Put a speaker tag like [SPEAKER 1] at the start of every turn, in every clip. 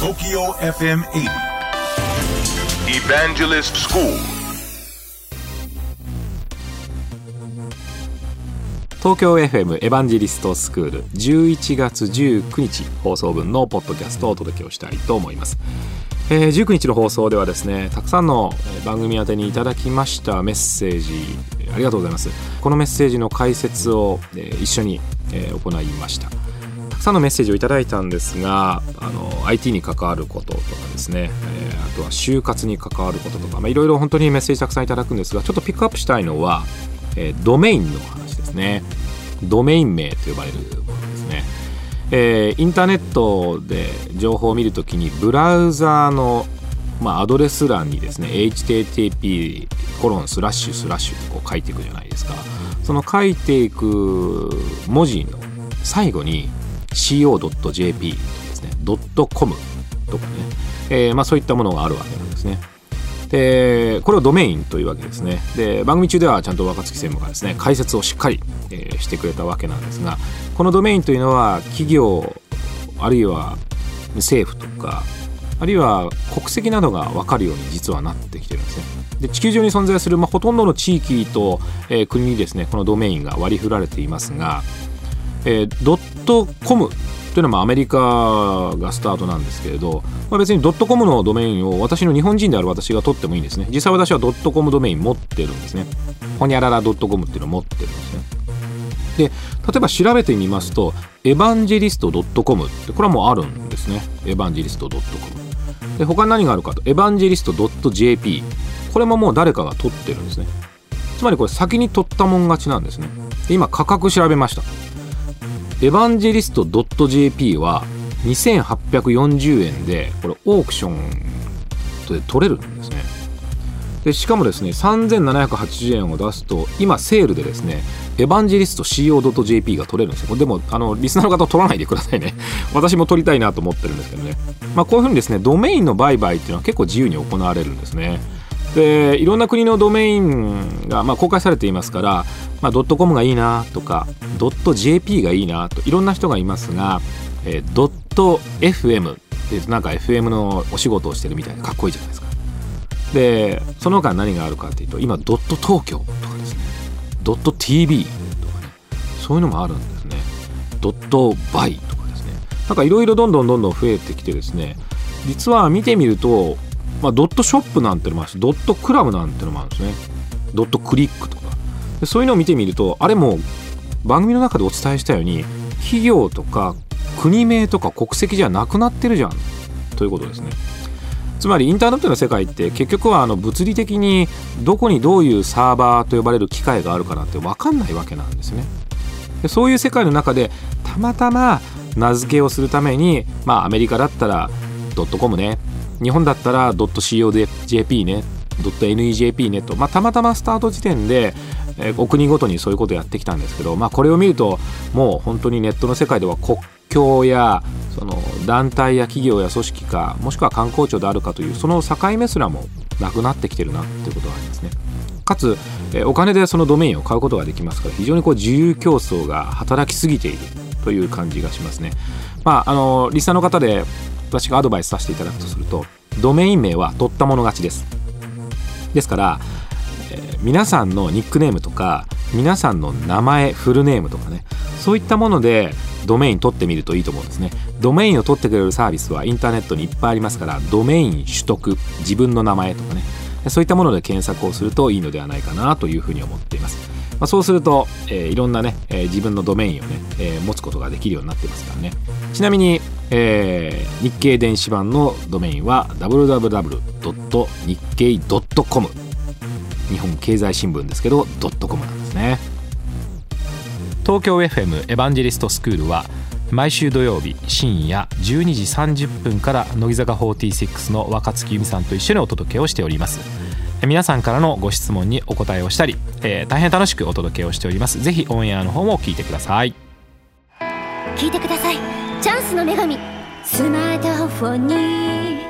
[SPEAKER 1] TOKYO FM 80 Evangelist School.
[SPEAKER 2] 東京 FM エヴァンジェリストスクール11月19日放送分のポッドキャストをお届けをしたいと思います、えー、19日の放送ではですねたくさんの番組宛てにいただきましたメッセージありがとうございます。このメッセージの解説を、えー、一緒に、えー、行いましたたくさんのメッセージをいただいたんですがあの IT に関わることとかですね、えー、あとは就活に関わることとかいろいろ本当にメッセージたくさんいただくんですがちょっとピックアップしたいのは、えー、ドメインの話ですね。ドメイン名と呼ばれるものですね、えー、インターネットで情報を見るときにブラウザーの、まあ、アドレス欄にですね http コロンスラッシュスラッシュってこう書いていくじゃないですか。その書いていく文字の最後に co.jp ですね .com とかね、えーまあ、そういったものがあるわけなんですね。でこれをドメインというわけですね。で番組中ではちゃんと若月専務がですね解説をしっかり、えー、してくれたわけなんですがこのドメインというのは企業あるいは政府とかあるいは国籍などが分かるように実はなってきてるんですね。で地球上に存在する、まあ、ほとんどの地域と、えー、国にですねこのドメインが割り振られていますが、えー、ドットコムというのはアメリカがスタートなんですけれど、まあ、別にドットコムのドメインを私の日本人である私が取ってもいいんですね。実際私はドットコムドメイン持ってるんですね。ほにゃららドットコムっていうのを持ってるんですね。で例えば調べてみますとエヴァンジェリスト .com ってこれはもうあるんですね。エヴァンジェリスト .com で他に何があるかとエヴァンジェリスト .jp これももう誰かが取ってるんですね。つまりこれ先に取ったもん勝ちなんですね。今価格調べました。エヴァンジェリスト .jp は2840円でこれオークションで取れるんですね。でしかもですね3780円を出すと今セールでですねエヴァンジェリスト CO.jp が取れるんですよ。でもあのリスナーの方取らないでくださいね。私も取りたいなと思ってるんですけどね。まあこういうふうにですねドメインの売買っていうのは結構自由に行われるんですね。でいろんな国のドメインが、まあ、公開されていますから、まあ、ドットコムがいいなとかドット JP がいいなといろんな人がいますが、えー、ドット FM ってなんか FM のお仕事をしてるみたいでかっこいいじゃないですか。でその他何があるかっていうと今ドット東京とかですね。ドット TV とかね。そういうのもあるんですね。ドットバイとかですね。なんかいろいろどんどんどんどん増えてきてですね。実は見てみるとまあ、ドットショップなんてのもあるしドットクラブなんてのもあるんですね。ドットクリックとか。そういうのを見てみるとあれも番組の中でお伝えしたように企業とか国名とか国籍じゃなくなってるじゃんということですね。つまりインターネットの世界って結局はあの物理的にどこにどういうサーバーと呼ばれる機械があるかなんて分かんないわけなんですね。でそういう世界の中でたまたま名付けをするためにまあアメリカだったらドットコムね。日本だったらドット .co.jp ね .nejp ねと、まあ、たまたまスタート時点で、え、お国ごとにそういうことをやってきたんですけど、まあ、これを見るともう本当にネットの世界では国境やその団体や企業や組織かもしくは観光庁であるかというその境目すらもなくなってきてるなっていうことがありますね。かつ、え、お金でそのドメインを買うことができますから非常にこう自由競争が働きすぎているという感じがしますね。まあ、あのリスナーの方で私がアドバイスさせていただくとするとドメイン名は取ったもの勝ちですですから、ー、皆さんのニックネームとか皆さんの名前フルネームとかねそういったものでドメイン取ってみるといいと思うんですね。ドメインを取ってくれるサービスはインターネットにいっぱいありますからドメイン取得自分の名前とかねそういったもので検索をするといいのではないかなというふうに思っています。まあ、そうすると、えー、いろんなね、えー、自分のドメインをね、えー、持つことができるようになってますからね。ちなみに、えー、日経電子版のドメインは www.nikkei.com 本経済新聞ですけど .com なんですね。東京 FM エヴァンジェリストスクールは毎週土曜日深夜12時30分から乃木坂46の若月由美さんと一緒にお届けをしております。皆さんからのご質問にお答えをしたり、えー、大変楽しくお届けをしております。ぜひオンエアの方も聞いてください。
[SPEAKER 3] 聞いてください。チャンスの女神。スマートフォンに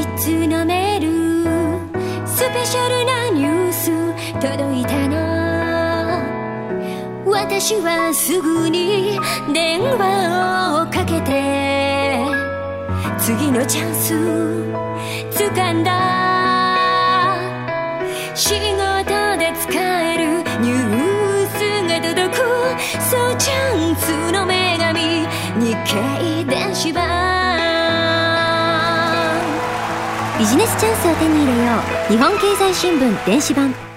[SPEAKER 3] いつのメールスペシャルなニュース届いたの私はすぐに電話をかけて次のチャンス掴んだ。仕事で使えるニュースが届く。そうチャンスの女神日経電子版ビジネスチャンスを手に入れよう。日本経済新聞電子版。